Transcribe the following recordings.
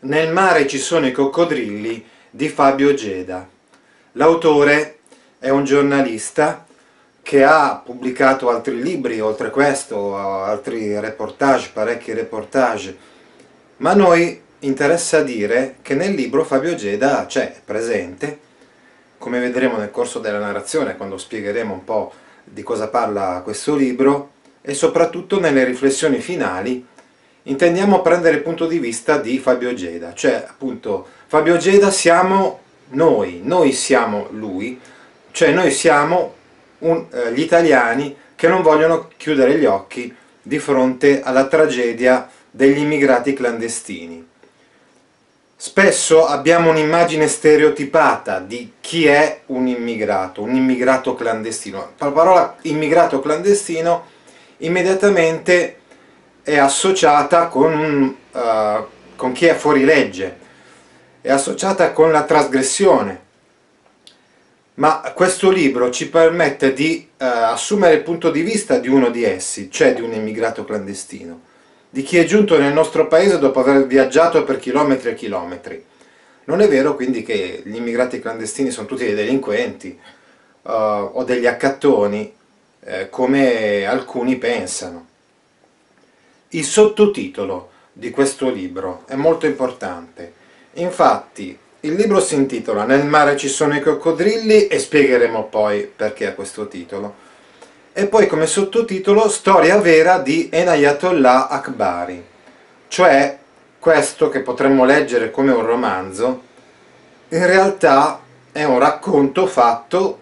Nel mare ci sono i coccodrilli di Fabio Geda. L'autore è un giornalista che ha pubblicato altri libri, oltre questo, altri reportage, parecchi reportage, ma a noi interessa dire che nel libro Fabio Geda c'è presente, come vedremo nel corso della narrazione, quando spiegheremo un po' di cosa parla questo libro, e soprattutto nelle riflessioni finali intendiamo prendere il punto di vista di Fabio Geda, cioè appunto Fabio Geda siamo noi, noi siamo lui, cioè noi siamo un, eh, gli italiani che non vogliono chiudere gli occhi di fronte alla tragedia degli immigrati clandestini. Spesso abbiamo un'immagine stereotipata di chi è un immigrato, un immigrato clandestino. La parola immigrato clandestino immediatamente è associata con, uh, con chi è fuori legge, è associata con la trasgressione. Ma questo libro ci permette di uh, assumere il punto di vista di uno di essi, cioè di un immigrato clandestino, di chi è giunto nel nostro paese dopo aver viaggiato per chilometri e chilometri. Non è vero quindi che gli immigrati clandestini sono tutti dei delinquenti uh, o degli accattoni, eh, come alcuni pensano. Il sottotitolo di questo libro è molto importante. Infatti, il libro si intitola Nel mare ci sono i coccodrilli e spiegheremo poi perché ha questo titolo. E poi come sottotitolo Storia vera di Enayatollah Akbari, cioè questo che potremmo leggere come un romanzo, in realtà è un racconto fatto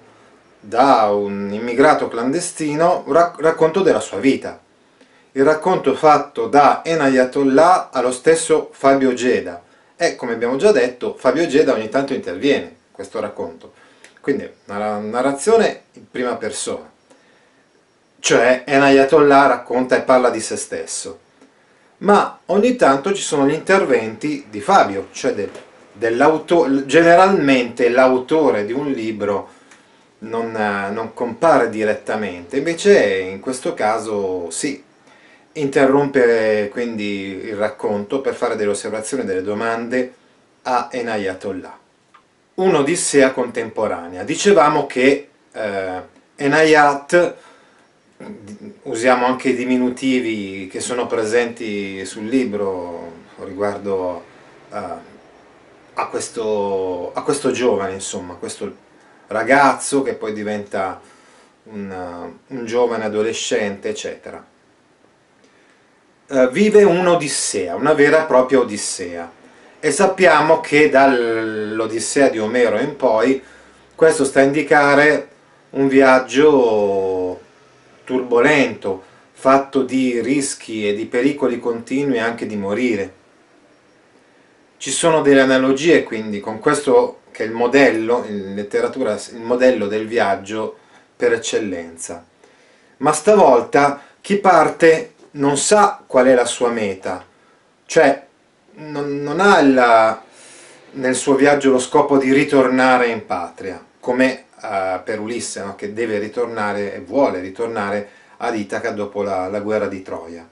da un immigrato clandestino, un racconto della sua vita il racconto fatto da Enayatollah allo stesso Fabio Geda. E come abbiamo già detto Fabio Geda ogni tanto interviene in questo racconto. Quindi una narrazione in prima persona. Cioè Enayatollah racconta e parla di se stesso. Ma ogni tanto ci sono gli interventi di Fabio cioè de, dell'autore generalmente l'autore di un libro non, non compare direttamente. Invece in questo caso sì interrompere quindi il racconto per fare delle osservazioni delle domande a Enayatollah. Un'Odissea contemporanea. Dicevamo che eh, Enayat, usiamo anche i diminutivi che sono presenti sul libro riguardo eh, a, questo, a, questo, giovane, insomma, questo ragazzo che poi diventa un, un giovane adolescente, eccetera vive un'odissea, una vera e propria odissea. E sappiamo che dall'Odissea di Omero in poi questo sta a indicare un viaggio turbolento, fatto di rischi e di pericoli continui anche di morire. Ci sono delle analogie quindi con questo che è il modello, in letteratura, il modello del viaggio per eccellenza. Ma stavolta chi parte non sa qual è la sua meta, cioè non, non ha il, nel suo viaggio lo scopo di ritornare in patria, come uh, per Ulisse, no? che deve ritornare e vuole ritornare ad Itaca dopo la, la, guerra di Troia.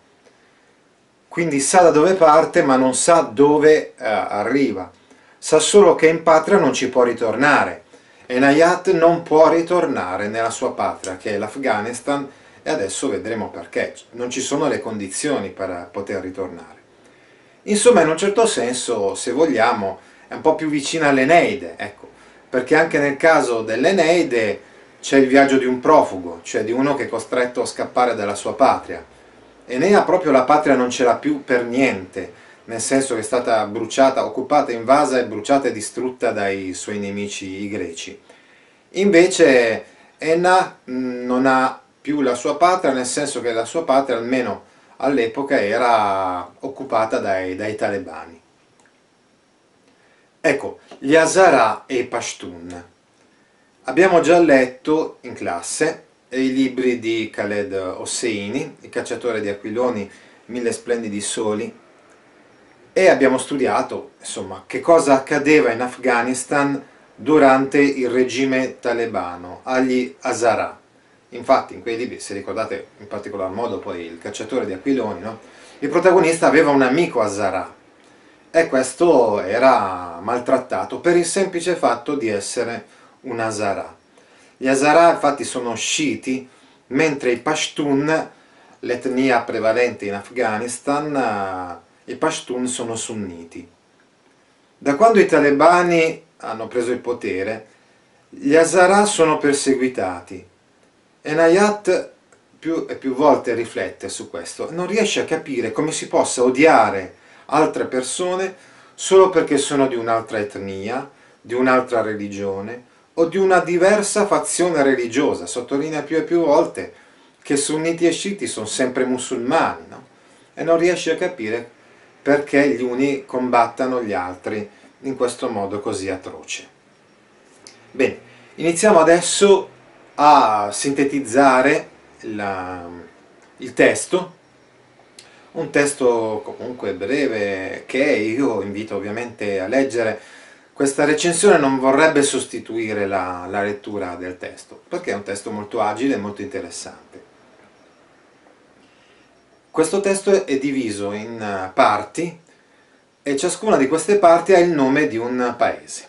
Quindi sa da dove parte ma non sa dove uh, arriva, sa solo che in patria non ci può ritornare e Nayat non può ritornare nella sua patria, che è l'Afghanistan, e adesso vedremo perché, non ci sono le condizioni per poter ritornare. Insomma, in un certo senso, se vogliamo, è un po' più vicina all'Eneide, ecco, perché anche nel caso dell'Eneide c'è il viaggio di un profugo, cioè di uno che è costretto a scappare dalla sua patria. Enea proprio la patria non ce l'ha più per niente, nel senso che è stata bruciata, occupata, invasa e bruciata e distrutta dai suoi nemici i greci. Invece Enna mm, non ha più la sua patria, nel senso che la sua patria, almeno all'epoca, era occupata dai, dai talebani. Ecco, gli Hazara e i Pashtun. Abbiamo già letto in classe i libri di Khaled Hosseini, Il cacciatore di aquiloni, Mille splendidi soli, e abbiamo studiato insomma, che cosa accadeva in Afghanistan durante il regime talebano, agli Hazara. Infatti in quei libri, se ricordate in particolar modo poi il cacciatore di aquiloni, no? il protagonista aveva un amico Hazara e questo era maltrattato per il semplice fatto di essere un Hazara. Gli Hazara infatti sono sciiti, mentre i Pashtun, l'etnia prevalente in Afghanistan, i Pashtun sono sunniti. Da quando i talebani hanno preso il potere, gli Hazara sono perseguitati. Enayat più e più volte riflette su questo, non riesce a capire come si possa odiare altre persone solo perché sono di un'altra etnia, di un'altra religione o di una diversa fazione religiosa. Sottolinea più e più volte che sunniti e sciiti sono sempre musulmani, no? E non riesce a capire perché gli uni combattano gli altri in questo modo così atroce. Bene, iniziamo adesso a sintetizzare la, il testo, un testo comunque breve che io invito ovviamente a leggere. Questa recensione non vorrebbe sostituire la, la lettura del testo, perché è un testo molto agile e molto interessante. Questo testo è diviso in parti e ciascuna di queste parti ha il nome di un paese.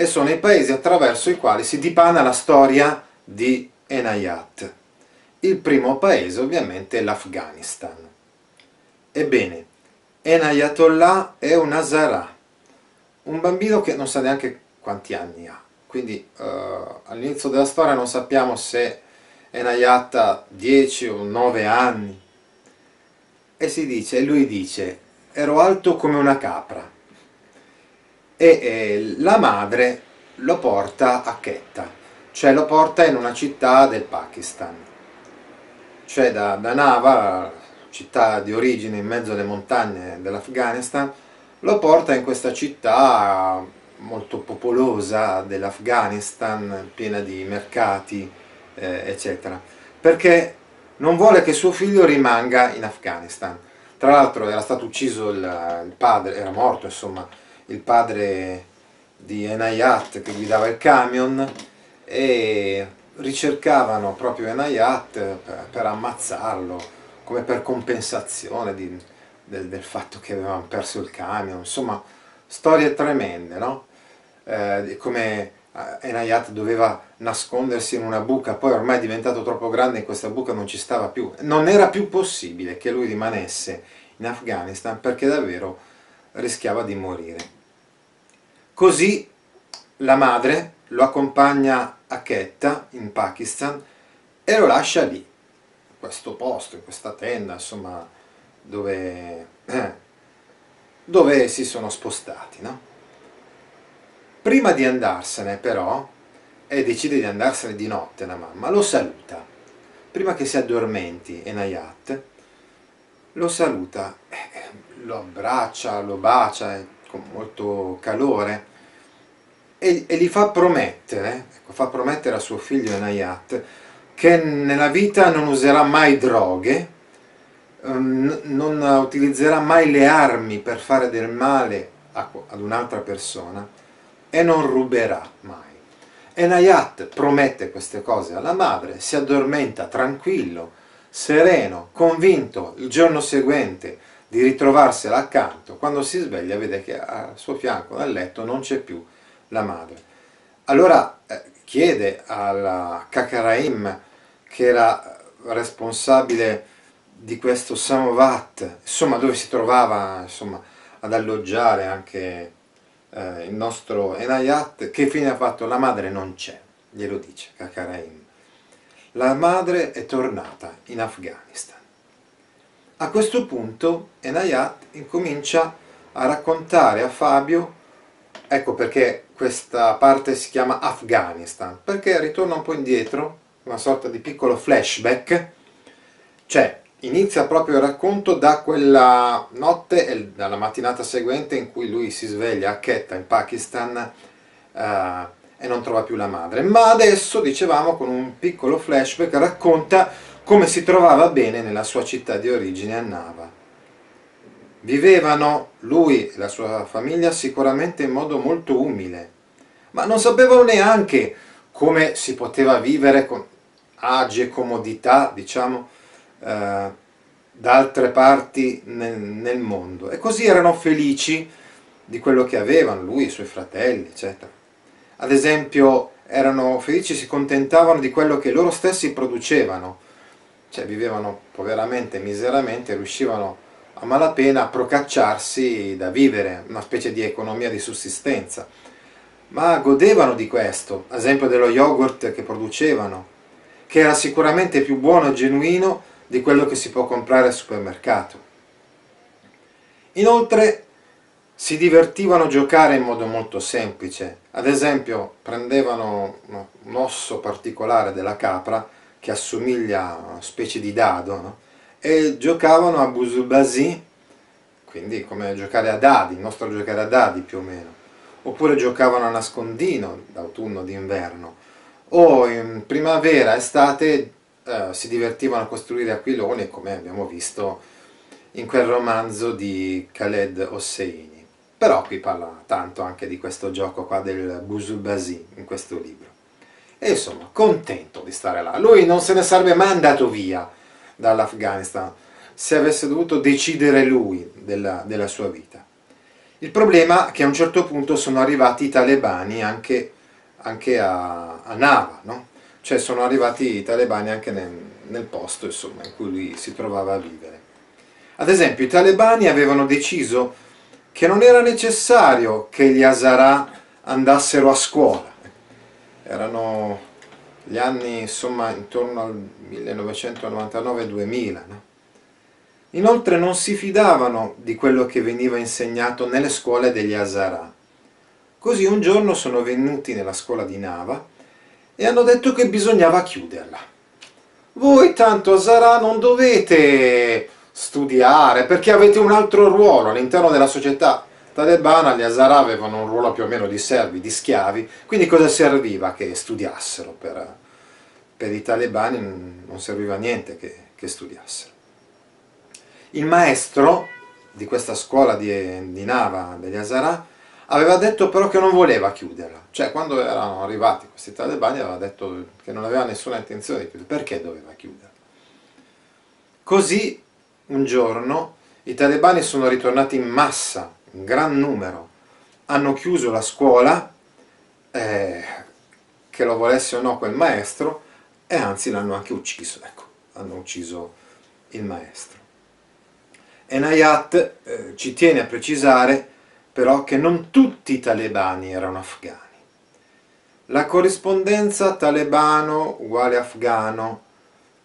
E sono i paesi attraverso i quali si dipana la storia di Enayat. Il primo paese ovviamente è l'Afghanistan. Ebbene, Enayatollah è un Hazara, un bambino che non sa neanche quanti anni ha. Quindi uh, all'inizio della storia non sappiamo se Enayat ha 10 o 9 anni. E si dice, e lui dice, ero alto come una capra e eh, la madre lo porta a Quetta, cioè lo porta in una città del Pakistan, cioè da, da Nava, città di origine in mezzo alle montagne dell'Afghanistan, lo porta in questa città molto popolosa dell'Afghanistan, piena di mercati, eh, eccetera, perché non vuole che suo figlio rimanga in Afghanistan. Tra l'altro era stato ucciso il, il, padre, era morto insomma, il padre di Enayat che guidava il camion e ricercavano proprio Enayat per, ammazzarlo come per compensazione di, del, del, fatto che avevano perso il camion, insomma storie tremende, no? Eh, come eh, Enayat doveva nascondersi in una buca, poi ormai è diventato troppo grande e questa buca non ci stava più. Non era più possibile che lui rimanesse in Afghanistan perché davvero rischiava di morire. Così la madre lo accompagna a Quetta, in Pakistan, e lo lascia lì, in questo posto, in questa tenda, insomma, dove, eh, dove si sono spostati, no? Prima di andarsene però, e decide di andarsene di notte la mamma, lo saluta. Prima che si addormenti Enayat, lo saluta, eh, lo abbraccia, lo bacia eh, con molto calore e, e, gli fa promettere, ecco, fa promettere a suo figlio Enayat che nella vita non userà mai droghe, ehm, non utilizzerà mai le armi per fare del male ad un'altra persona e non ruberà mai. Enayat promette queste cose alla madre, si addormenta tranquillo, sereno, convinto il giorno seguente di ritrovarsela accanto, quando si sveglia vede che al suo fianco nel letto non c'è più la madre. Allora eh, chiede alla Kakaraim, che era responsabile di questo Samovat, insomma dove si trovava insomma, ad alloggiare anche eh, il nostro Enayat, che fine ha fatto? La madre non c'è, glielo dice Kakaraim. La madre è tornata in Afghanistan. A questo punto Enayat incomincia a raccontare a Fabio, ecco perché questa parte si chiama Afghanistan, perché ritorna un po' indietro, una sorta di piccolo flashback, cioè inizia proprio il racconto da quella notte e dalla mattinata seguente in cui lui si sveglia a Quetta in Pakistan eh, e non trova più la madre. Ma adesso, dicevamo, con un piccolo flashback racconta come si trovava bene nella sua città di origine a Nava. Vivevano lui e la sua famiglia sicuramente in modo molto umile, ma non sapevano neanche come si poteva vivere con agi e comodità, diciamo, eh, da altre parti nel, nel mondo. E così erano felici di quello che avevano, lui i suoi fratelli, eccetera. Ad esempio, erano felici, si contentavano di quello che loro stessi producevano, cioè vivevano poveramente, miseramente, riuscivano a malapena a procacciarsi da vivere, una specie di economia di sussistenza. Ma godevano di questo, ad esempio dello yogurt che producevano, che era sicuramente più buono e genuino di quello che si può comprare al supermercato. Inoltre si divertivano a giocare in modo molto semplice, ad esempio prendevano un osso particolare della capra che assomiglia a una specie di dado no? E giocavano a Busubasi, quindi come giocare a dadi, il nostro giocare a dadi più o meno, oppure giocavano a nascondino d'autunno, d'inverno, o in primavera, estate eh, si divertivano a costruire aquiloni, come abbiamo visto in quel romanzo di Khaled Hosseini. Però qui parla tanto anche di questo gioco qua del Busubasi in questo libro. E insomma, contento di stare là. Lui non se ne sarebbe mai andato via dall'Afghanistan se avesse dovuto decidere lui della, della, sua vita. Il problema è che a un certo punto sono arrivati i talebani anche, anche a, a Nava, no? cioè sono arrivati i talebani anche nel, nel posto insomma, in cui lui si trovava a vivere. Ad esempio i talebani avevano deciso che non era necessario che gli Hazara andassero a scuola. Erano gli anni insomma intorno al 1999-2000. No? Inoltre non si fidavano di quello che veniva insegnato nelle scuole degli Hazara. Così un giorno sono venuti nella scuola di Nava e hanno detto che bisognava chiuderla. Voi tanto a Zara non dovete studiare perché avete un altro ruolo all'interno della società talebana, gli Hazara avevano un ruolo più o meno di servi, di schiavi, quindi cosa serviva che studiassero? Per, per i talebani non serviva niente che, che studiassero. Il maestro di questa scuola di, di Nava degli Hazara aveva detto però che non voleva chiuderla, cioè quando erano arrivati questi talebani aveva detto che non aveva nessuna intenzione di chiuderla, perché doveva chiuderla? Così un giorno i talebani sono ritornati in massa, in gran numero, hanno chiuso la scuola, eh, che lo volesse o no quel maestro, e anzi l'hanno anche ucciso, ecco, hanno ucciso il maestro. Enayat eh, ci tiene a precisare però che non tutti i talebani erano afghani. La corrispondenza talebano uguale afgano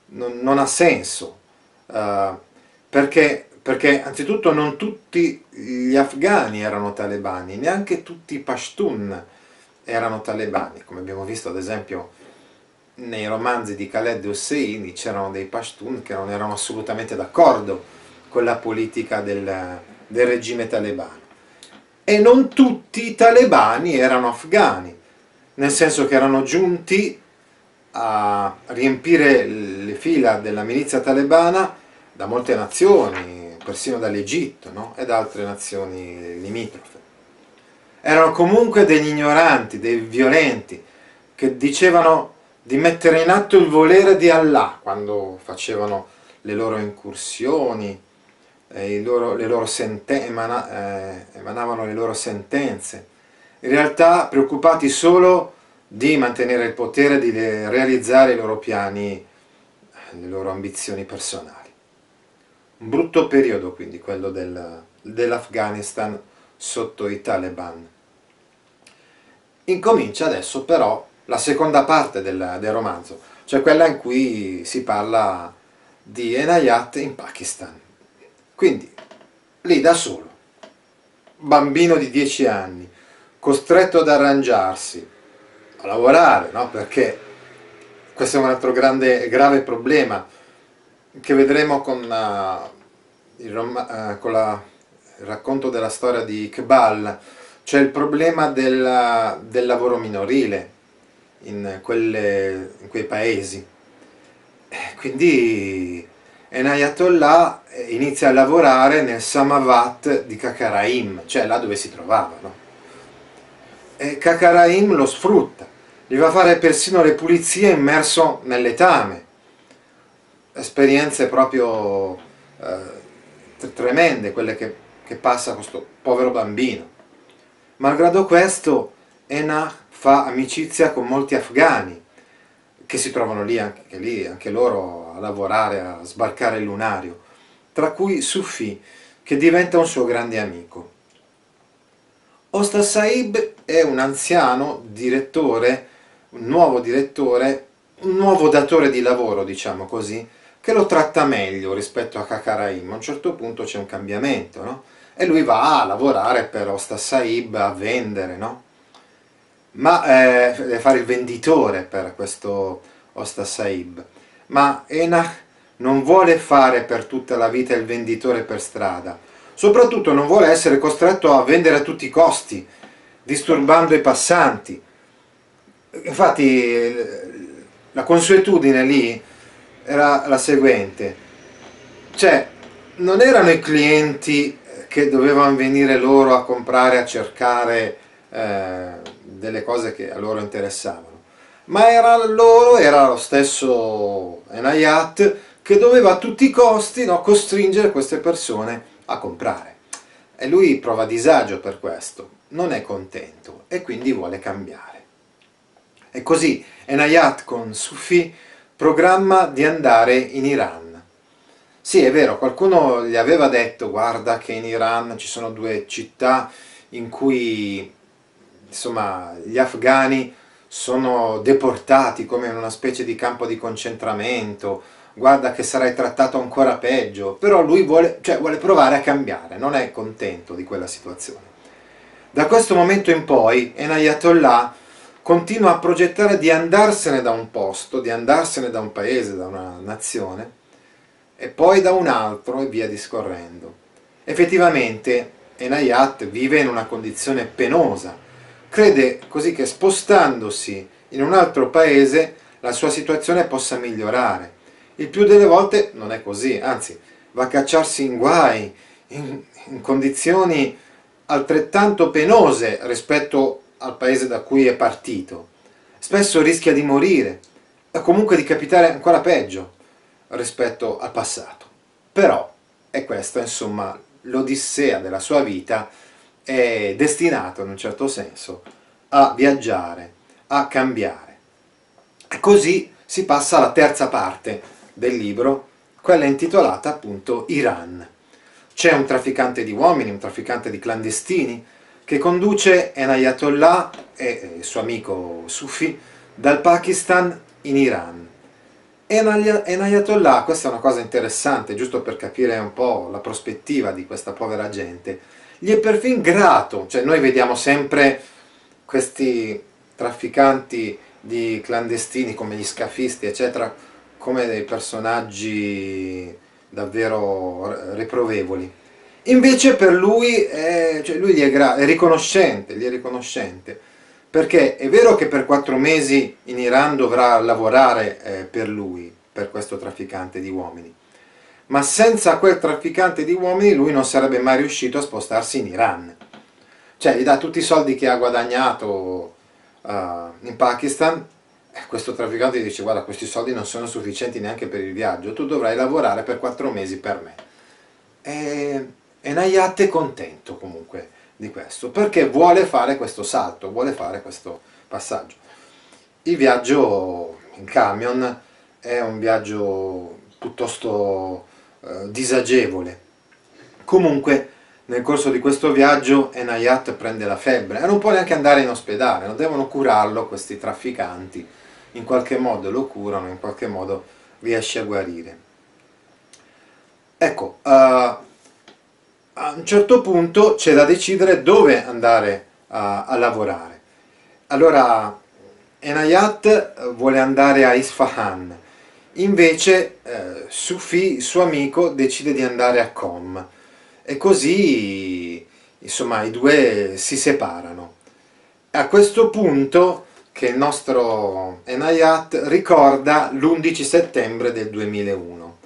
non, non ha senso, uh, perché, perché anzitutto non tutti gli afghani erano talebani, neanche tutti i pashtun erano talebani, come abbiamo visto ad esempio nei romanzi di Khaled Hosseini c'erano dei pashtun che non erano assolutamente d'accordo con la politica del, del regime talebano e non tutti i talebani erano afghani, nel senso che erano giunti a riempire le fila della milizia talebana da molte nazioni, persino dall'Egitto no? e da altre nazioni limitrofe. Erano comunque degli ignoranti, dei violenti, che dicevano di mettere in atto il volere di Allah quando facevano le loro incursioni, eh, loro, le loro emana, eh, emanavano le loro sentenze, in realtà preoccupati solo di mantenere il potere, di realizzare i loro piani, le loro ambizioni personali. Un brutto periodo quindi quello del, dell'Afghanistan sotto i Taliban. Incomincia adesso però la seconda parte del, del romanzo, cioè quella in cui si parla di Enayat in Pakistan. Quindi, lì da solo, bambino di 10 anni, costretto ad arrangiarsi, a lavorare, no? perché questo è un altro grande, grave problema che vedremo con, uh, il, uh, con la, il, racconto della storia di Iqbal, cioè il problema del, del lavoro minorile in, quelle, in quei paesi. Eh, quindi Enayatollah inizia a lavorare nel Samavat di Kakaraim, cioè là dove si trovava. No? E Kakaraim lo sfrutta, gli va a fare persino le pulizie immerso nel letame. Esperienze proprio eh, tremende quelle che, che passa questo povero bambino. Malgrado questo, Ena fa amicizia con molti afghani che si trovano lì anche, lì, anche loro a lavorare, a sbarcare il lunario, tra cui Sufi, che diventa un suo grande amico. Osta Saib è un anziano direttore, un nuovo direttore, un nuovo datore di lavoro, diciamo così, che lo tratta meglio rispetto a Kakaraim. A un certo punto c'è un cambiamento, no? E lui va a lavorare per Osta Saib, a vendere, no? Ma eh, fare il venditore per questo Osta Saib. Ma Enach non vuole fare per tutta la vita il venditore per strada, soprattutto non vuole essere costretto a vendere a tutti i costi, disturbando i passanti. Infatti la consuetudine lì era la seguente, cioè non erano i clienti che dovevano venire loro a comprare, a cercare eh, delle cose che a loro interessavano, ma era loro, era lo stesso Enayat che doveva a tutti i costi no, costringere queste persone a comprare. E lui prova disagio per questo, non è contento e quindi vuole cambiare. E così Enayat con Sufi programma di andare in Iran. Sì, è vero, qualcuno gli aveva detto, guarda che in Iran ci sono due città in cui insomma, gli afghani sono deportati come in una specie di campo di concentramento, guarda che sarai trattato ancora peggio, però lui vuole, cioè, vuole provare a cambiare, non è contento di quella situazione. Da questo momento in poi Enayatollah continua a progettare di andarsene da un posto, di andarsene da un paese, da una nazione, e poi da un altro e via discorrendo. Effettivamente Enayat vive in una condizione penosa, crede così che spostandosi in un altro paese la sua situazione possa migliorare. Il più delle volte non è così, anzi va a cacciarsi in guai, in, in condizioni altrettanto penose rispetto al paese da cui è partito. Spesso rischia di morire, o comunque di capitare ancora peggio rispetto al passato. Però è questa, insomma, l'odissea della sua vita è destinato in un certo senso a viaggiare, a cambiare. E così si passa alla terza parte del libro, quella intitolata appunto Iran. C'è un trafficante di uomini, un trafficante di clandestini, che conduce Enayatollah e il suo amico Sufi dal Pakistan in Iran. Enayatollah, questa è una cosa interessante, giusto per capire un po' la prospettiva di questa povera gente, gli è perfino grato, cioè noi vediamo sempre questi trafficanti di clandestini come gli scafisti eccetera come dei personaggi davvero reprovevoli invece per lui, è, cioè lui è, è, riconoscente, gli è riconoscente. Perché è vero che per quattro mesi in Iran dovrà lavorare eh, per lui, per questo trafficante di uomini ma senza quel trafficante di uomini lui non sarebbe mai riuscito a spostarsi in Iran. Cioè gli dà tutti i soldi che ha guadagnato uh, in Pakistan questo trafficante gli dice guarda questi soldi non sono sufficienti neanche per il viaggio, tu dovrai lavorare per quattro mesi per me. E, e Nayat è contento comunque di questo perché vuole fare questo salto, vuole fare questo passaggio. Il viaggio in camion è un viaggio piuttosto eh, disagevole. Comunque nel corso di questo viaggio Enayat prende la febbre e non può neanche andare in ospedale, non devono curarlo questi trafficanti, in qualche modo lo curano, in qualche modo riesce a guarire. Ecco, uh, a un certo punto c'è da decidere dove andare a, a lavorare. Allora Enayat vuole andare a Isfahan, invece eh, Sufi, suo amico, decide di andare a Qom e così insomma i due si separano. A questo punto che il nostro Enayat ricorda l'11 settembre del 2001.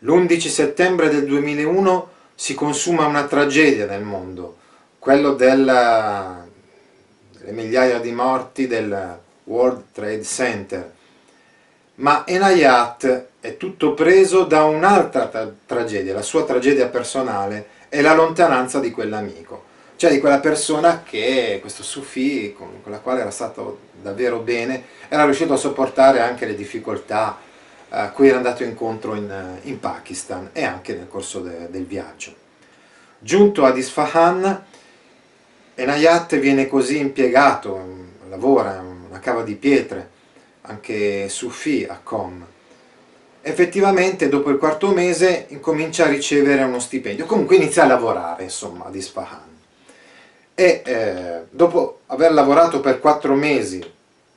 L'11 settembre del 2001 si consuma una tragedia nel mondo, quello della, delle migliaia di morti del World Trade Center. Ma Enayat è tutto preso da un'altra tra tragedia, la sua tragedia personale è la lontananza di quell'amico, cioè di quella persona che questo Sufi, con, con, la quale era stato davvero bene, era riuscito a sopportare anche le difficoltà a cui era andato incontro in, in, Pakistan e anche nel corso de, del viaggio. Giunto ad Isfahan, Enayat viene così impiegato, lavora in una cava di pietre, anche Sufi a Qom, effettivamente dopo il quarto mese incomincia a ricevere uno stipendio, comunque inizia a lavorare insomma ad Isfahan e eh, dopo aver lavorato per quattro mesi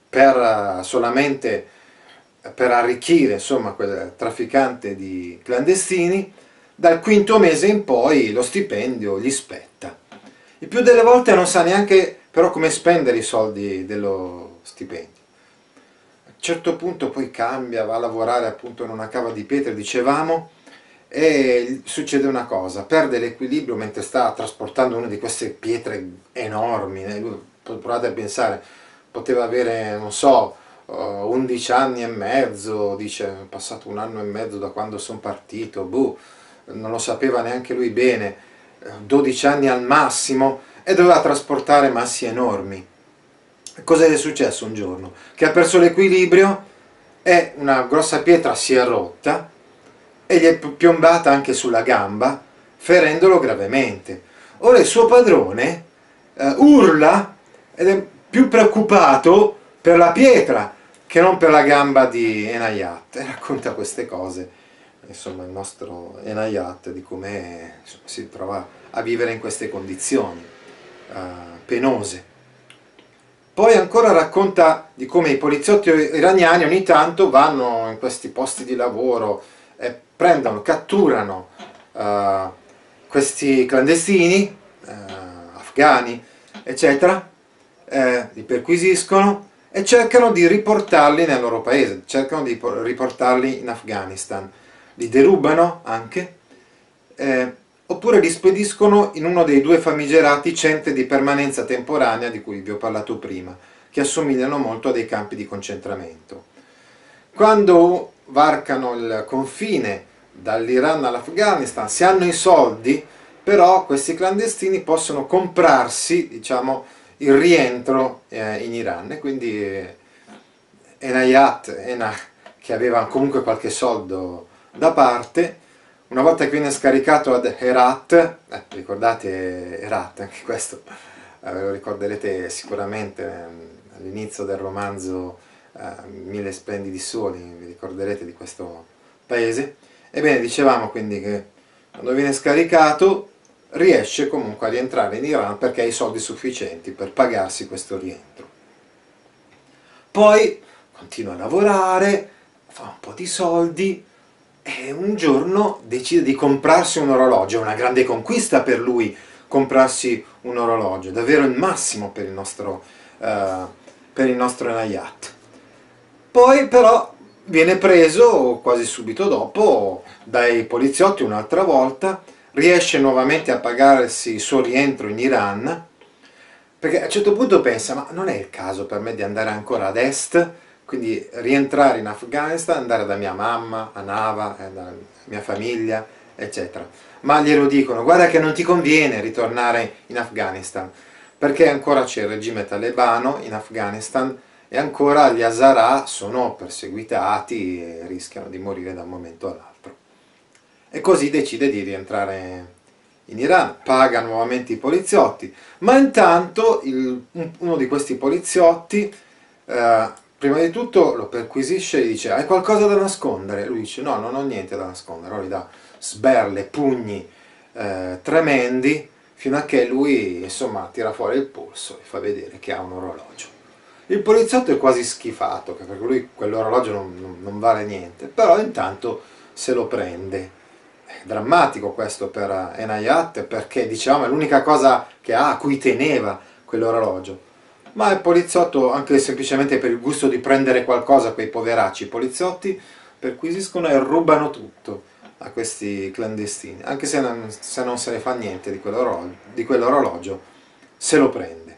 per uh, solamente per arricchire insomma quel trafficante di clandestini dal quinto mese in poi lo stipendio gli spetta. Il più delle volte non sa neanche però come spendere i soldi dello stipendio certo punto poi cambia, va a lavorare appunto in una cava di pietre, dicevamo, e succede una cosa, perde l'equilibrio mentre sta trasportando una di queste pietre enormi, provate a pensare, poteva avere, non so, 11 anni e mezzo, dice, è passato un anno e mezzo da quando sono partito, buh, non lo sapeva neanche lui bene, 12 anni al massimo, e doveva trasportare massi enormi cosa è successo un giorno? Che ha perso l'equilibrio e una grossa pietra si è rotta e gli è piombata anche sulla gamba, ferendolo gravemente. Ora il suo padrone eh, urla ed è più preoccupato per la pietra che non per la gamba di Enayat e racconta queste cose, insomma il nostro Enayat di come si trova a vivere in queste condizioni uh, penose. Poi ancora racconta di come i poliziotti iraniani ogni tanto vanno in questi posti di lavoro e prendono, catturano uh, questi clandestini, uh, afghani, eccetera, eh, li perquisiscono e cercano di riportarli nel loro paese, cercano di riportarli in Afghanistan. Li derubano anche, eh, oppure li spediscono in uno dei due famigerati centri di permanenza temporanea di cui vi ho parlato prima, che assomigliano molto a dei campi di concentramento. Quando varcano il confine dall'Iran all'Afghanistan, se hanno i soldi, però questi clandestini possono comprarsi diciamo, il rientro eh, in Iran e quindi eh, Enayat, Enah, che aveva comunque qualche soldo da parte, una volta che viene scaricato ad Herat, eh, ricordate Herat, anche questo eh, lo ricorderete sicuramente eh, all'inizio del romanzo eh, Mille splendidi soli, vi ricorderete di questo paese. Ebbene, dicevamo quindi che quando viene scaricato riesce comunque a rientrare in Iran perché ha i soldi sufficienti per pagarsi questo rientro. Poi continua a lavorare, fa un po' di soldi, e un giorno decide di comprarsi un orologio, è una grande conquista per lui comprarsi un orologio, davvero il massimo per il nostro, uh, per il nostro Nayat. Poi però viene preso quasi subito dopo dai poliziotti un'altra volta, riesce nuovamente a pagarsi il suo rientro in Iran, perché a un certo punto pensa, ma non è il caso per me di andare ancora ad est, quindi rientrare in Afghanistan, andare da mia mamma, a Nava, eh, da mia famiglia, eccetera. Ma glielo dicono, guarda che non ti conviene ritornare in Afghanistan, perché ancora c'è il regime talebano in Afghanistan e ancora gli Hazara sono perseguitati e rischiano di morire da un momento all'altro. e così decide di rientrare in Iran, paga nuovamente i poliziotti, ma intanto il, uno di questi poliziotti eh, prima di tutto lo perquisisce e gli dice hai qualcosa da nascondere? Lui dice no, non ho niente da nascondere, allora gli dà sberle, pugni eh, tremendi fino a che lui insomma tira fuori il polso e fa vedere che ha un orologio. Il poliziotto è quasi schifato perché lui quell'orologio non, non, vale niente, però intanto se lo prende è drammatico questo per Enayat perché diciamo è l'unica cosa che ha a cui teneva quell'orologio ma il poliziotto anche semplicemente per il gusto di prendere qualcosa quei poveracci poliziotti perquisiscono e rubano tutto a questi clandestini anche se non se, non se ne fa niente di quell'orologio, di quell'orologio se lo prende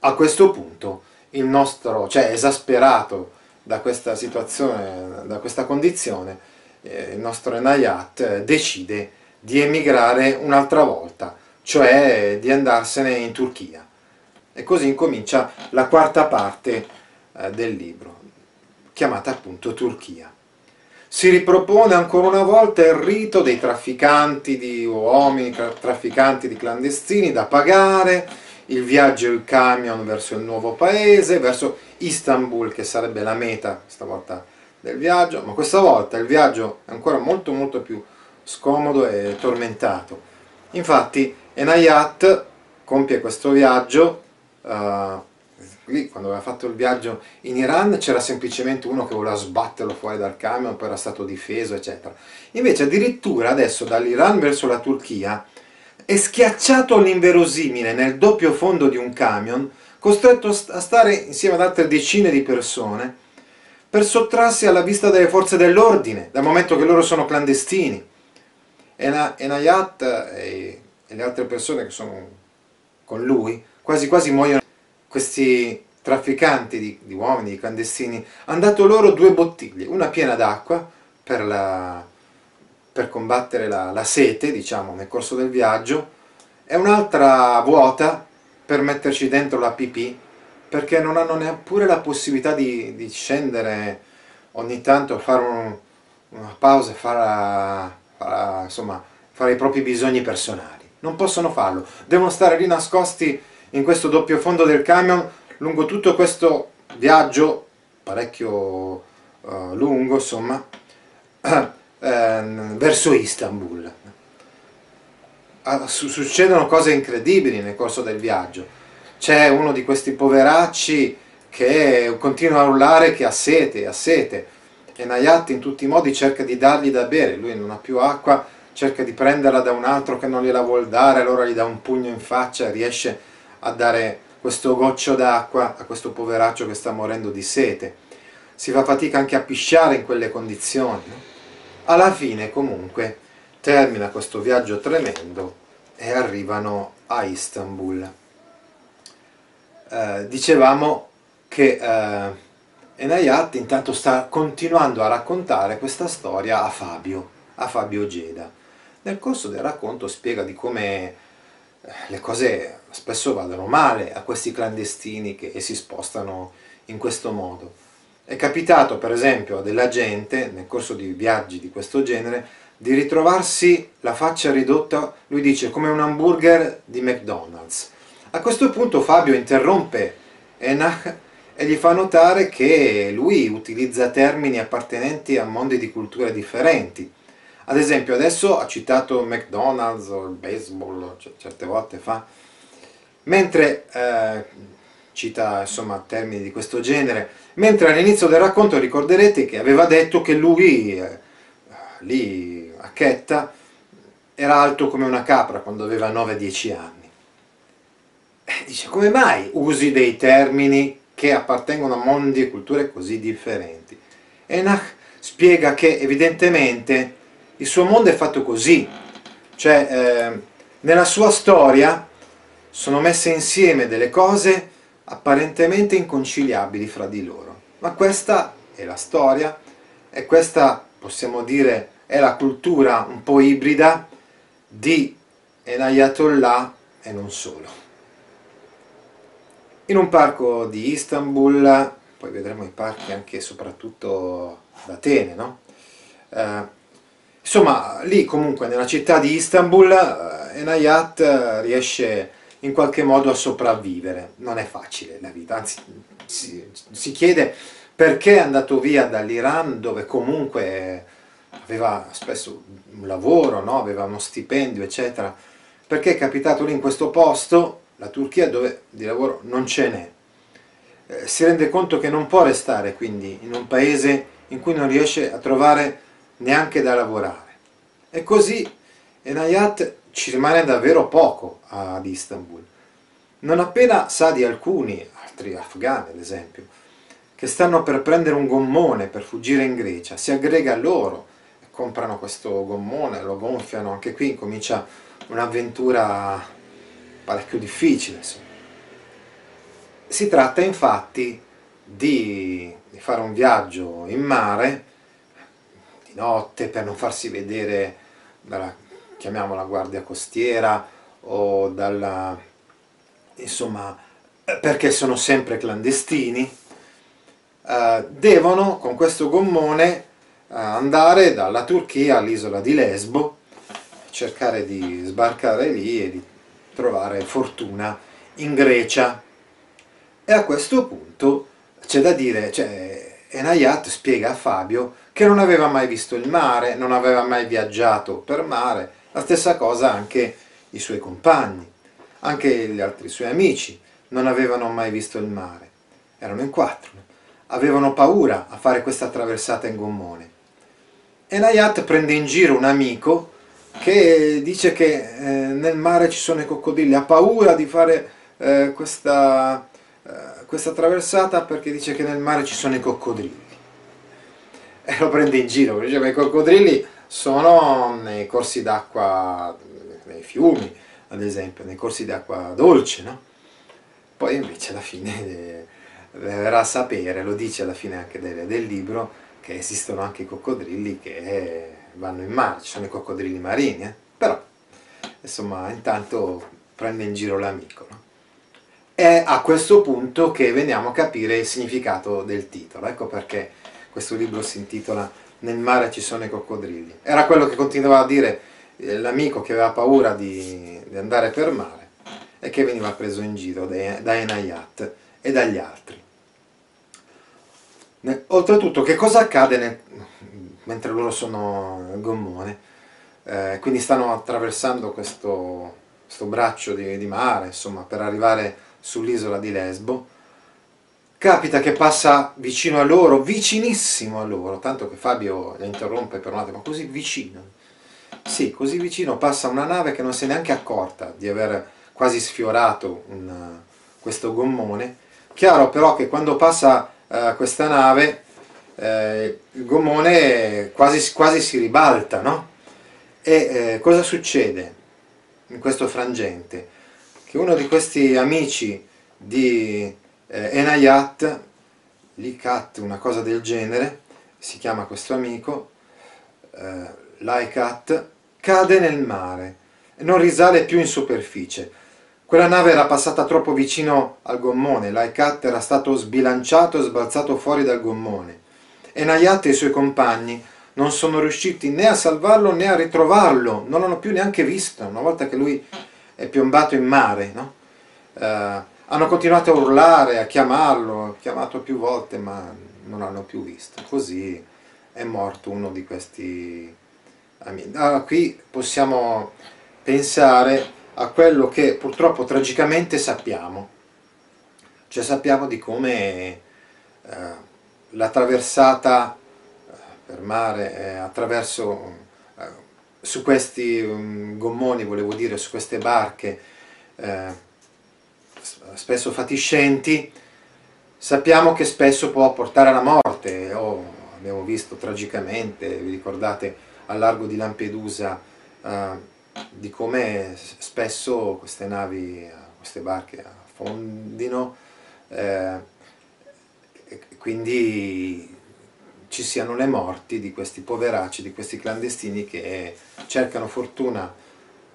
a questo punto il nostro, cioè esasperato da questa situazione, da questa condizione eh, il nostro Enayat eh, decide di emigrare un'altra volta, cioè di andarsene in Turchia. E così incomincia la quarta parte eh, del libro, chiamata appunto Turchia. Si ripropone ancora una volta il rito dei trafficanti di uomini, trafficanti di clandestini da pagare, il viaggio il camion verso il nuovo paese, verso Istanbul che sarebbe la meta, stavolta del viaggio, ma questa volta il viaggio è ancora molto molto più scomodo e tormentato. Infatti Enayat compie questo viaggio, lì quando aveva fatto il viaggio in Iran c'era semplicemente uno che voleva sbatterlo fuori dal camion, poi era stato difeso, eccetera. Invece addirittura adesso dall'Iran verso la Turchia è schiacciato all'inverosimile nel doppio fondo di un camion, costretto a stare insieme ad altre decine di persone, per sottrarsi alla vista delle forze dell'ordine, dal momento che loro sono clandestini. Enayat e, e le altre persone che sono con lui quasi quasi muoiono. Questi trafficanti di, di uomini, di clandestini, hanno dato loro due bottiglie, una piena d'acqua per, per, combattere la, la sete, diciamo, nel corso del viaggio, e un'altra vuota per metterci dentro la pipì perché non hanno neppure la possibilità di, di scendere ogni tanto a fare un, una pausa fare, fare, insomma, fare i propri bisogni personali. Non possono farlo, devono stare lì nascosti in questo doppio fondo del camion lungo tutto questo viaggio parecchio uh, lungo, insomma, eh, verso Istanbul. Uh, succedono cose incredibili nel corso del viaggio. C'è uno di questi poveracci che continua a urlare che ha sete, ha sete, e Nayat in tutti i modi cerca di dargli da bere, lui non ha più acqua, cerca di prenderla da un altro che non gliela vuol dare, allora gli dà un pugno in faccia riesce a dare questo goccio d'acqua a questo poveraccio che sta morendo di sete. Si fa fatica anche a pisciare in quelle condizioni. Alla fine comunque termina questo viaggio tremendo e arrivano a Istanbul eh, dicevamo che eh, Enayat intanto sta continuando a raccontare questa storia a Fabio, a Fabio Geda. Nel corso del racconto spiega di come eh, le cose spesso vadano male a questi clandestini che si spostano in questo modo. È capitato per esempio a della gente, nel corso di viaggi di questo genere, di ritrovarsi la faccia ridotta, lui dice, come un hamburger di McDonald's. A questo punto Fabio interrompe Enach e gli fa notare che lui utilizza termini appartenenti a mondi di culture differenti. Ad esempio adesso ha citato McDonald's o il baseball, certe volte fa, mentre eh, cita insomma termini di questo genere, mentre all'inizio del racconto ricorderete che aveva detto che lui eh, lì a Chetta era alto come una capra quando aveva 9-10 anni. Eh, dice come mai usi dei termini che appartengono a mondi e culture così differenti? Enach spiega che evidentemente il suo mondo è fatto così, cioè eh, nella sua storia sono messe insieme delle cose apparentemente inconciliabili fra di loro, ma questa è la storia e questa possiamo dire è la cultura un po' ibrida di Enayatollah e non solo in un parco di Istanbul, poi vedremo i parchi anche e soprattutto ad Atene, no? eh, Insomma, lì comunque nella città di Istanbul eh, Enayat eh, riesce in qualche modo a sopravvivere. Non è facile la vita, anzi si, si chiede perché è andato via dall'Iran dove comunque aveva spesso un lavoro, no? aveva uno stipendio, eccetera, perché è capitato lì in questo posto, la Turchia, dove di lavoro non ce n'è. Eh, si rende conto che non può restare quindi in un paese in cui non riesce a trovare neanche da lavorare. E così Enayat ci rimane davvero poco ad Istanbul. Non appena sa di alcuni, altri afghani ad esempio, che stanno per prendere un gommone per fuggire in Grecia, si aggrega a loro, comprano questo gommone, lo gonfiano, anche qui comincia un'avventura parecchio difficile. Insomma. Si tratta infatti di, di fare un viaggio in mare di notte per non farsi vedere dalla, chiamiamola guardia costiera o dalla, insomma, perché sono sempre clandestini, eh, devono con questo gommone eh, andare dalla Turchia all'isola di Lesbo, cercare di sbarcare lì e di trovare fortuna in Grecia. E a questo punto c'è da dire, cioè, Enayat spiega a Fabio che non aveva mai visto il mare, non aveva mai viaggiato per mare, la stessa cosa anche i suoi compagni, anche gli altri suoi amici. Non avevano mai visto il mare, erano in quattro, avevano paura a fare questa traversata in gommone. E Nayat prende in giro un amico che dice che eh, nel mare ci sono i coccodrilli, ha paura di fare eh, questa, eh, questa traversata perché dice che nel mare ci sono i coccodrilli. E lo prende in giro, perché dice, i coccodrilli sono nei corsi d'acqua, nei fiumi, ad esempio, nei corsi d'acqua dolce, no? Poi invece alla fine eh, verrà a sapere, lo dice alla fine anche del, del, libro, che esistono anche i coccodrilli che vanno in mare, ci sono i coccodrilli marini, eh? però insomma intanto prende in giro l'amico. No? È a questo punto che veniamo a capire il significato del titolo, ecco perché questo libro si intitola Nel mare ci sono i coccodrilli. Era quello che continuava a dire eh, l'amico che aveva paura di, di, andare per mare e che veniva preso in giro da Enayat e dagli altri. Oltretutto, che cosa accade nel, mentre loro sono gommone? Eh, quindi stanno attraversando questo, questo braccio di, di mare, insomma, per arrivare sull'isola di Lesbo capita che passa vicino a loro, vicinissimo a loro, tanto che Fabio la interrompe per un attimo, così vicino. Sì, così vicino passa una nave che non si è neanche accorta di aver quasi sfiorato un, questo gommone. Chiaro però che quando passa uh, questa nave eh, il gommone quasi, quasi, si ribalta, no? E eh, cosa succede in questo frangente? Che uno di questi amici di eh, Enayat, Likat, una cosa del genere, si chiama questo amico, eh, Laikat, cade nel mare non risale più in superficie. Quella nave era passata troppo vicino al gommone, Laikat era stato sbilanciato e sbalzato fuori dal gommone. Enayat e i suoi compagni non sono riusciti né a salvarlo né a ritrovarlo, non l'hanno più neanche visto una volta che lui è piombato in mare. No? Uh, hanno continuato a urlare, a chiamarlo, ha chiamato più volte ma non l'hanno più visto. Così è morto uno di questi amici. Allora, qui possiamo pensare a quello che purtroppo tragicamente sappiamo. Cioè sappiamo di come eh, la traversata eh, per mare eh, attraverso eh, su questi um, gommoni, volevo dire, su queste barche eh, spesso fatiscenti, sappiamo che spesso può portare alla morte, o abbiamo visto tragicamente, vi ricordate al largo di Lampedusa, eh, di come spesso queste navi, queste barche affondino, eh, quindi ci siano le morti di questi poveracci, di questi clandestini che cercano fortuna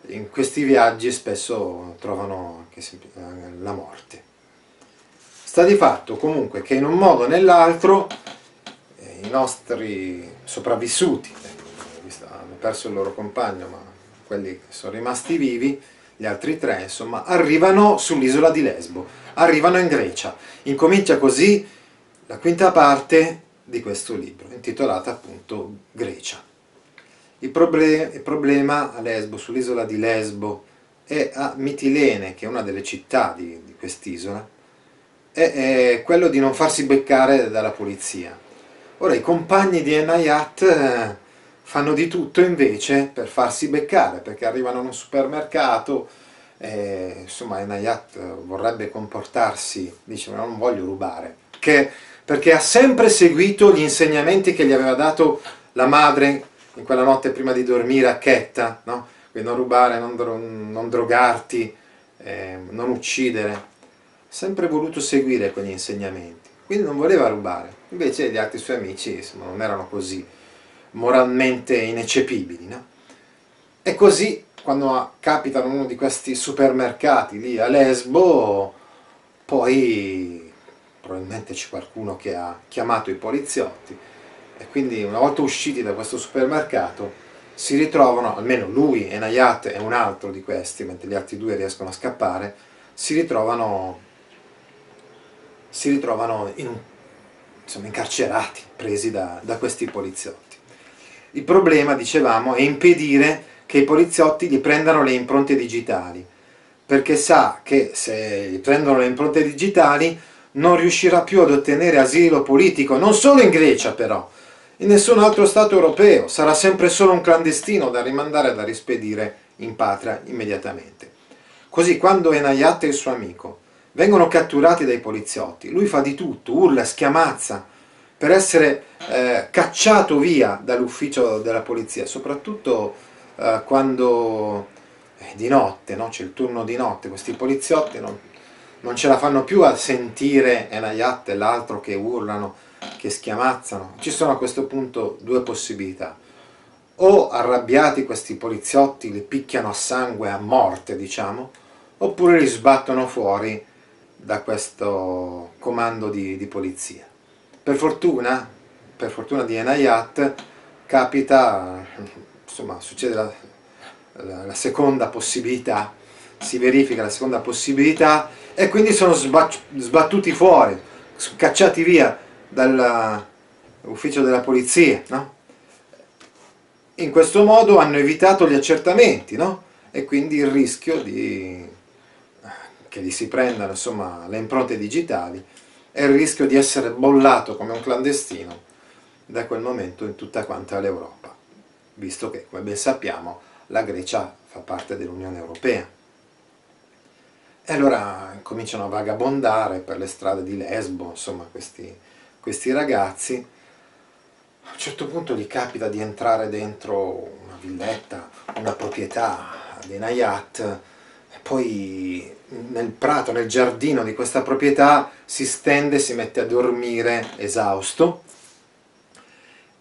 in questi viaggi spesso trovano eh, la morte. Sta di fatto comunque che in un modo o nell'altro eh, i nostri sopravvissuti, ecco, perso il loro compagno, ma quelli che sono rimasti vivi, gli altri tre, insomma, arrivano sull'isola di Lesbo, arrivano in Grecia. Incomincia così la quinta parte di questo libro, intitolata appunto Grecia. Il, proble il problema a Lesbo, sull'isola di Lesbo e a Mitilene, che è una delle città di, di quest'isola, è, è, quello di non farsi beccare dalla polizia. Ora i compagni di Enayat eh, fanno di tutto invece per farsi beccare, perché arrivano in un supermercato, e, insomma Enayat vorrebbe comportarsi, dice ma non voglio rubare, che, perché ha sempre seguito gli insegnamenti che gli aveva dato la madre in quella notte prima di dormire a Chetta, no? non rubare, non, dro non drogarti, eh, non uccidere, sempre voluto seguire quegli insegnamenti, quindi non voleva rubare, invece gli altri suoi amici insomma, non erano così moralmente ineccepibili. No? E così quando capitano uno di questi supermercati lì a Lesbo, poi probabilmente c'è qualcuno che ha chiamato i poliziotti e quindi una volta usciti da questo supermercato si ritrovano, almeno lui, Enayat e un altro di questi, mentre gli altri due riescono a scappare, si ritrovano, si ritrovano in, insomma, incarcerati, presi da, da questi poliziotti. Il problema, dicevamo, è impedire che i poliziotti gli prendano le impronte digitali, perché sa che se gli prendono le impronte digitali non riuscirà più ad ottenere asilo politico, non solo in Grecia però, in nessun altro Stato europeo, sarà sempre solo un clandestino da rimandare e da rispedire in patria immediatamente. Così quando Enayat e il suo amico vengono catturati dai poliziotti, lui fa di tutto, urla, schiamazza, per essere eh, cacciato via dall'ufficio della polizia, soprattutto eh, quando è di notte, no? c'è il turno di notte, questi poliziotti non, non ce la fanno più a sentire Enayat e l'altro che urlano, che schiamazzano. Ci sono a questo punto due possibilità. O arrabbiati questi poliziotti li picchiano a sangue, a morte, diciamo, oppure li sbattono fuori da questo comando di, di polizia. Per fortuna, per fortuna di Enayat, capita, insomma, succede la, la, la seconda possibilità, si verifica la seconda possibilità e quindi sono sbattuti fuori, cacciati via dall'ufficio della polizia, no? In questo modo hanno evitato gli accertamenti, no? E quindi il rischio di, che gli si prendano insomma, le impronte digitali e il rischio di essere bollato come un clandestino da quel momento in tutta quanta l'Europa, visto che, come ben sappiamo, la Grecia fa parte dell'Unione Europea. E allora cominciano a vagabondare per le strade di Lesbo, insomma, questi, questi ragazzi, a un certo punto gli capita di entrare dentro una villetta, una proprietà di Nayat, e poi nel prato, nel giardino di questa proprietà si stende, si mette a dormire esausto.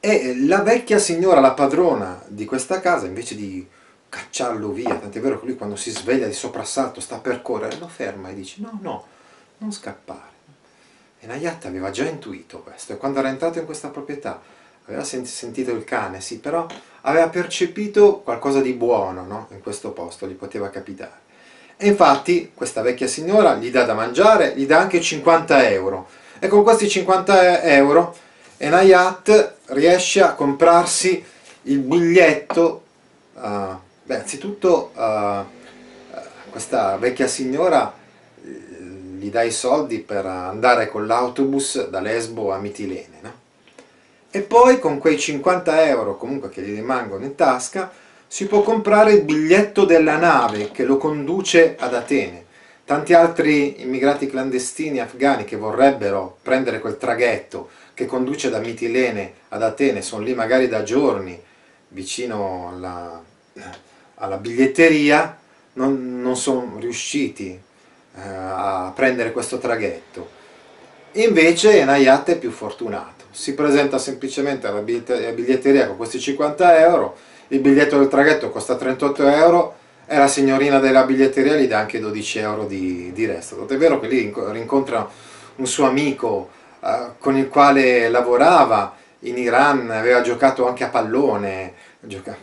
E la vecchia signora, la padrona di questa casa, invece di cacciarlo via, tant'è vero che lui quando si sveglia di soprassalto sta per correre, lo ferma e dice no, no, non scappare e Nayat aveva già intuito questo e quando era entrato in questa proprietà aveva sentito il cane, sì, però aveva percepito qualcosa di buono no? in questo posto, gli poteva capitare. E infatti questa vecchia signora gli dà da mangiare, gli dà anche 50 euro e con questi 50 euro Enayat riesce a comprarsi il biglietto, uh, beh, anzitutto uh, questa vecchia signora gli dai i soldi per andare con l'autobus da Lesbo a Mitilene. No? E poi con quei 50 euro comunque che gli rimangono in tasca si può comprare il biglietto della nave che lo conduce ad Atene. Tanti altri immigrati clandestini afghani che vorrebbero prendere quel traghetto che conduce da Mitilene ad Atene, sono lì magari da giorni vicino alla, alla biglietteria, non, non sono riusciti a prendere questo traghetto. Invece Nayat è più fortunato, si presenta semplicemente alla biglietteria con questi 50 euro, il biglietto del traghetto costa 38 euro e la signorina della biglietteria gli dà anche 12 euro di, di resto. È vero che lì rincontra un suo amico eh, con il quale lavorava in Iran, aveva giocato anche a pallone,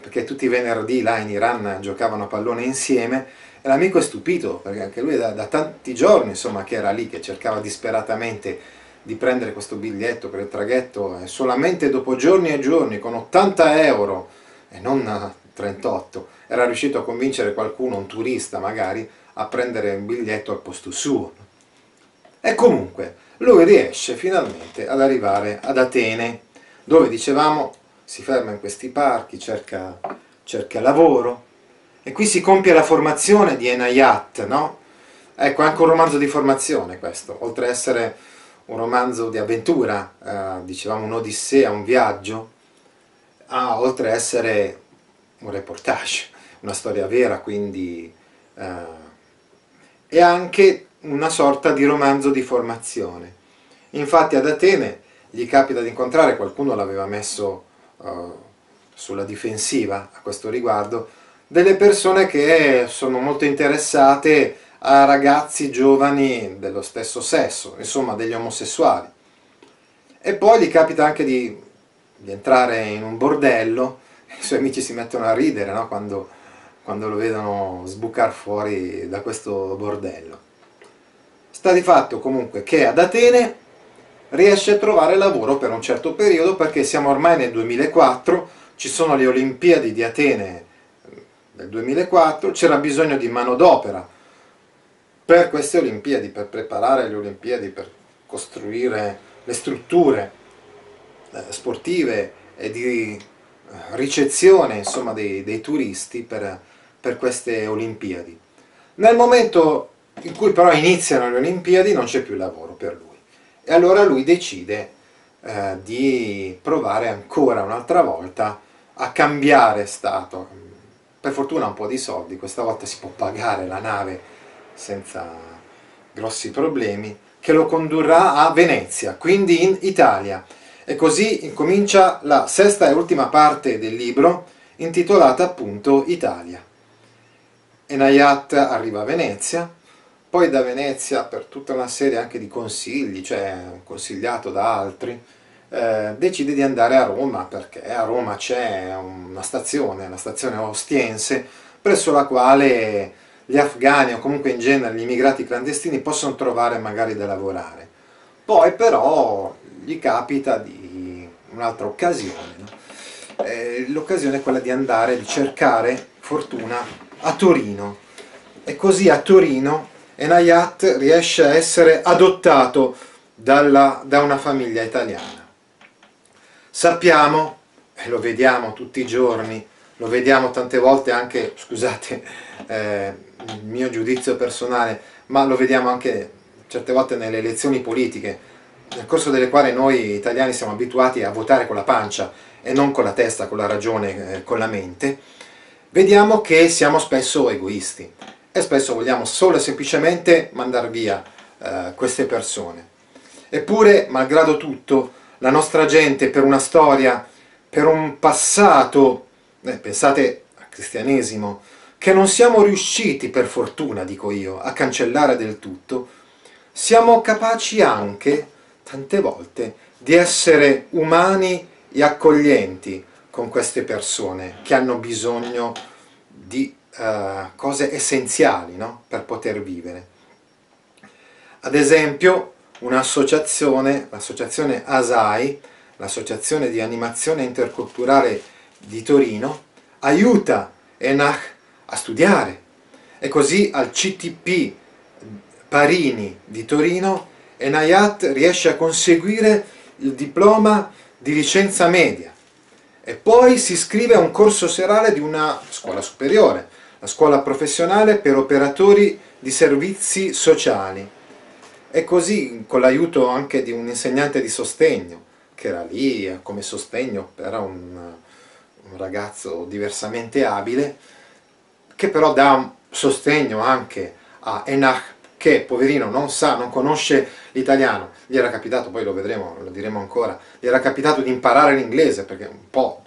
perché tutti i venerdì là in Iran giocavano a pallone insieme e l'amico è stupito perché anche lui da, da tanti giorni insomma, che era lì, che cercava disperatamente di prendere questo biglietto per il traghetto e solamente dopo giorni e giorni con 80 euro e non 38 era riuscito a convincere qualcuno, un turista magari, a prendere un biglietto al posto suo. E comunque lui riesce finalmente ad arrivare ad Atene, dove dicevamo si ferma in questi parchi, cerca, cerca lavoro, e qui si compie la formazione di Enayat, no? Ecco, è anche un romanzo di formazione questo, oltre ad essere un romanzo di avventura, eh, dicevamo un'odissea, un viaggio, ah, oltre ad essere un reportage, una storia vera, quindi eh, è anche una sorta di romanzo di formazione. Infatti ad Atene gli capita di incontrare, qualcuno l'aveva messo uh, sulla difensiva a questo riguardo, delle persone che sono molto interessate a ragazzi giovani dello stesso sesso, insomma degli omosessuali. E poi gli capita anche di, di entrare in un bordello, i suoi amici si mettono a ridere no? quando, quando lo vedono sbucare fuori da questo bordello. Sta di fatto comunque che ad Atene riesce a trovare lavoro per un certo periodo perché siamo ormai nel 2004, ci sono le Olimpiadi di Atene del 2004, c'era bisogno di manodopera per queste Olimpiadi, per preparare le Olimpiadi, per costruire le strutture eh, sportive e di eh, ricezione insomma, dei, dei turisti per, per queste Olimpiadi. Nel momento in cui però iniziano le Olimpiadi non c'è più lavoro per lui e allora lui decide eh, di provare ancora un'altra volta a cambiare stato. Per fortuna un po' di soldi, questa volta si può pagare la nave senza grossi problemi, che lo condurrà a Venezia, quindi in Italia. E così incomincia la sesta e ultima parte del libro, intitolata appunto Italia. Enayat arriva a Venezia, poi da Venezia per tutta una serie anche di consigli, cioè consigliato da altri, eh, decide di andare a Roma perché a Roma c'è una stazione, la stazione Ostiense, presso la quale gli afghani o comunque in genere gli immigrati clandestini possono trovare magari da lavorare. Poi però gli capita di un'altra occasione, no? eh, l'occasione è quella di andare, di cercare fortuna a Torino e così a Torino Enayat riesce a essere adottato dalla, da una famiglia italiana. Sappiamo, e lo vediamo tutti i giorni, lo vediamo tante volte anche, scusate eh, il mio giudizio personale, ma lo vediamo anche certe volte nelle elezioni politiche, nel corso delle quali noi italiani siamo abituati a votare con la pancia e non con la testa, con la ragione, eh, con la mente, vediamo che siamo spesso egoisti e spesso vogliamo solo e semplicemente mandare via eh, queste persone. Eppure, malgrado tutto, la nostra gente per una storia, per un passato, eh, pensate al cristianesimo, che non siamo riusciti, per fortuna dico io, a cancellare del tutto, siamo capaci anche, tante volte, di essere umani e accoglienti con queste persone che hanno bisogno di uh, cose essenziali no? per poter vivere. Ad esempio un'associazione, l'associazione ASAI, l'associazione di animazione interculturale di Torino, aiuta Enach a studiare e così al CTP Parini di Torino Enayat riesce a conseguire il diploma di licenza media e poi si iscrive a un corso serale di una scuola superiore la scuola professionale per operatori di servizi sociali. E così con l'aiuto anche di un insegnante di sostegno che era lì come sostegno era un, un ragazzo diversamente abile che però dà sostegno anche a Enach che poverino non sa, non conosce l'italiano, gli era capitato, poi lo vedremo, lo diremo ancora, gli era capitato di imparare l'inglese perché un po'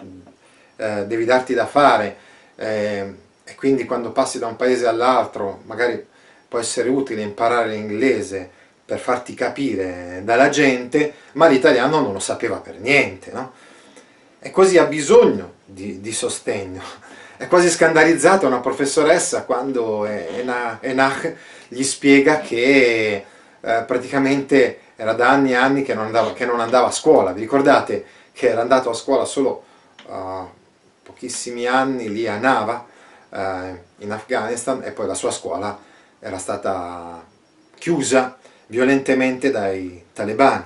eh, devi darti da fare, eh, e quindi quando passi da un paese all'altro magari può essere utile imparare l'inglese per farti capire dalla gente, ma l'italiano non lo sapeva per niente. No? e così ha bisogno di, di sostegno. È quasi scandalizzata una professoressa quando Enach gli spiega che eh, praticamente era da anni e anni che non, andava, che non, andava, a scuola. Vi ricordate che era andato a scuola solo uh, pochissimi anni lì a Nava, uh, in Afghanistan, e poi la sua scuola era stata chiusa violentemente dai talebani.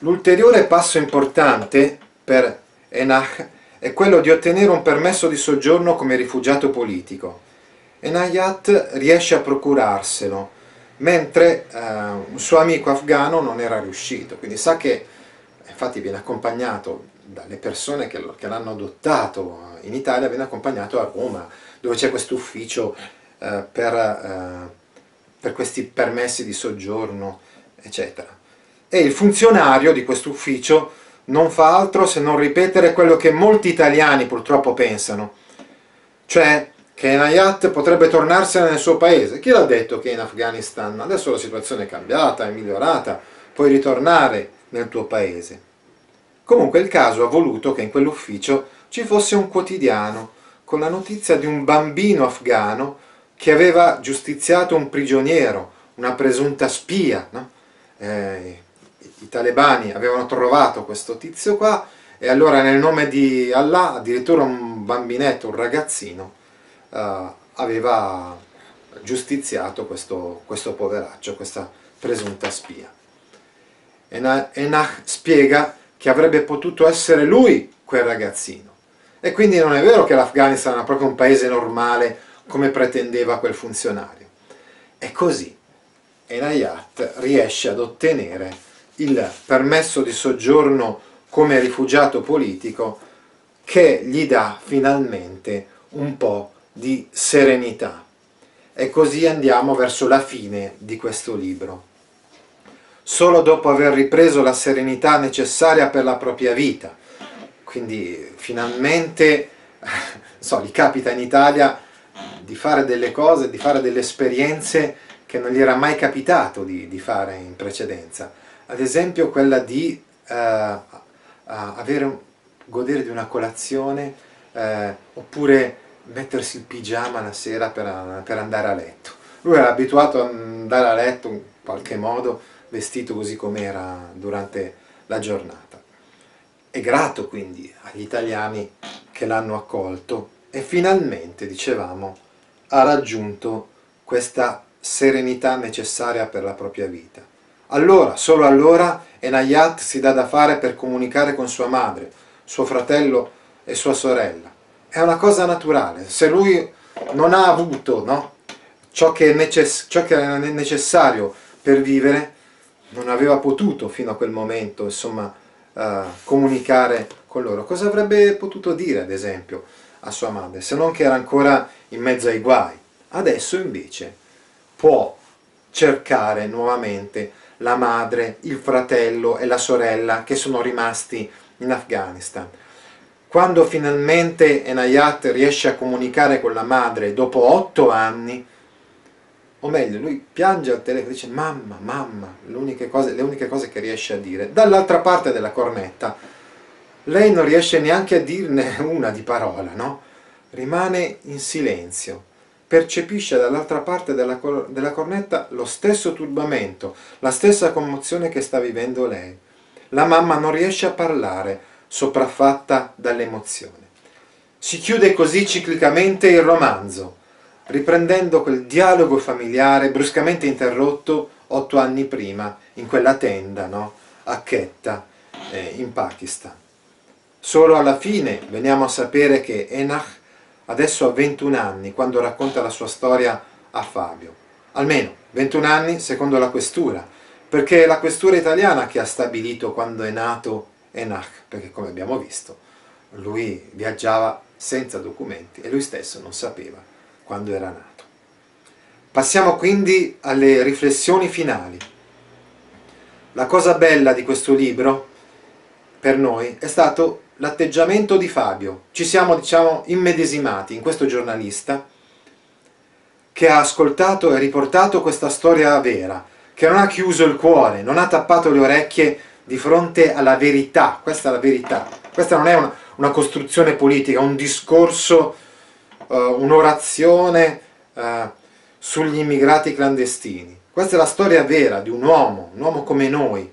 L'ulteriore passo importante per Enach è quello di ottenere un permesso di soggiorno come rifugiato politico. Enayat riesce a procurarselo, mentre eh, un suo amico afgano non era riuscito, quindi sa che infatti viene accompagnato dalle persone che, che l'hanno adottato in Italia, viene accompagnato a Roma, dove c'è questo ufficio eh, per, eh, per questi permessi di soggiorno, eccetera. E il funzionario di questo ufficio non fa altro se non ripetere quello che molti italiani purtroppo pensano, cioè che Enayat potrebbe tornarsene nel suo paese. Chi l'ha detto che in Afghanistan adesso la situazione è cambiata, è migliorata, puoi ritornare nel tuo paese? Comunque il caso ha voluto che in quell'ufficio ci fosse un quotidiano con la notizia di un bambino afgano che aveva giustiziato un prigioniero, una presunta spia. No? Eh, I talebani avevano trovato questo tizio qua e allora nel nome di Allah addirittura un bambinetto, un ragazzino, eh, aveva giustiziato questo, questo, poveraccio, questa presunta spia. Enach spiega che avrebbe potuto essere lui quel ragazzino. E quindi non è vero che l'Afghanistan era proprio un paese normale come pretendeva quel funzionario. E così Enayat riesce ad ottenere il permesso di soggiorno come rifugiato politico che gli dà finalmente un po' di serenità. E così andiamo verso la fine di questo libro. Solo dopo aver ripreso la serenità necessaria per la propria vita, quindi finalmente, so, gli capita in Italia di fare delle cose, di fare delle esperienze che non gli era mai capitato di, di fare in precedenza. Ad esempio quella di eh, avere, godere di una colazione eh, oppure mettersi il pigiama la sera per, per, andare a letto. Lui era abituato ad andare a letto in qualche modo vestito così com'era durante la giornata. È grato quindi agli italiani che l'hanno accolto e finalmente, dicevamo, ha raggiunto questa serenità necessaria per la propria vita. Allora, solo allora, Enayat si dà da fare per comunicare con sua madre, suo fratello e sua sorella è una cosa naturale. Se lui non ha avuto no, ciò, che ciò, che è necessario per vivere, non aveva potuto fino a quel momento, insomma, uh, comunicare con loro. Cosa avrebbe potuto dire, ad esempio, a sua madre, se non che era ancora in mezzo ai guai? Adesso invece può cercare nuovamente la madre, il fratello e la sorella che sono rimasti in Afghanistan quando finalmente Enayat riesce a comunicare con la madre dopo otto anni, o meglio, lui piange al telefono e dice mamma, mamma, cose, le uniche cose che riesce a dire. Dall'altra parte della cornetta, lei non riesce neanche a dirne una di parola, no? Rimane in silenzio, percepisce dall'altra parte della, della cornetta lo stesso turbamento, la stessa commozione che sta vivendo lei. La mamma non riesce a parlare, sopraffatta dall'emozione. Si chiude così ciclicamente il romanzo, riprendendo quel dialogo familiare bruscamente interrotto otto anni prima in quella tenda no? a Quetta, eh, in Pakistan. Solo alla fine veniamo a sapere che Enach adesso ha 21 anni quando racconta la sua storia a Fabio. Almeno 21 anni secondo la questura, perché è la questura italiana che ha stabilito quando è nato Enach, perché come abbiamo visto, lui viaggiava senza documenti e lui stesso non sapeva quando era nato. Passiamo quindi alle riflessioni finali. La cosa bella di questo libro, per noi, è stato l'atteggiamento di Fabio. Ci siamo, diciamo, immedesimati in questo giornalista che ha ascoltato e riportato questa storia vera, che non ha chiuso il cuore, non ha tappato le orecchie di fronte alla verità, questa è la verità, questa non è una, una costruzione politica, un discorso, un'orazione uh, sugli immigrati clandestini. Questa è la storia vera di un uomo, un uomo come noi.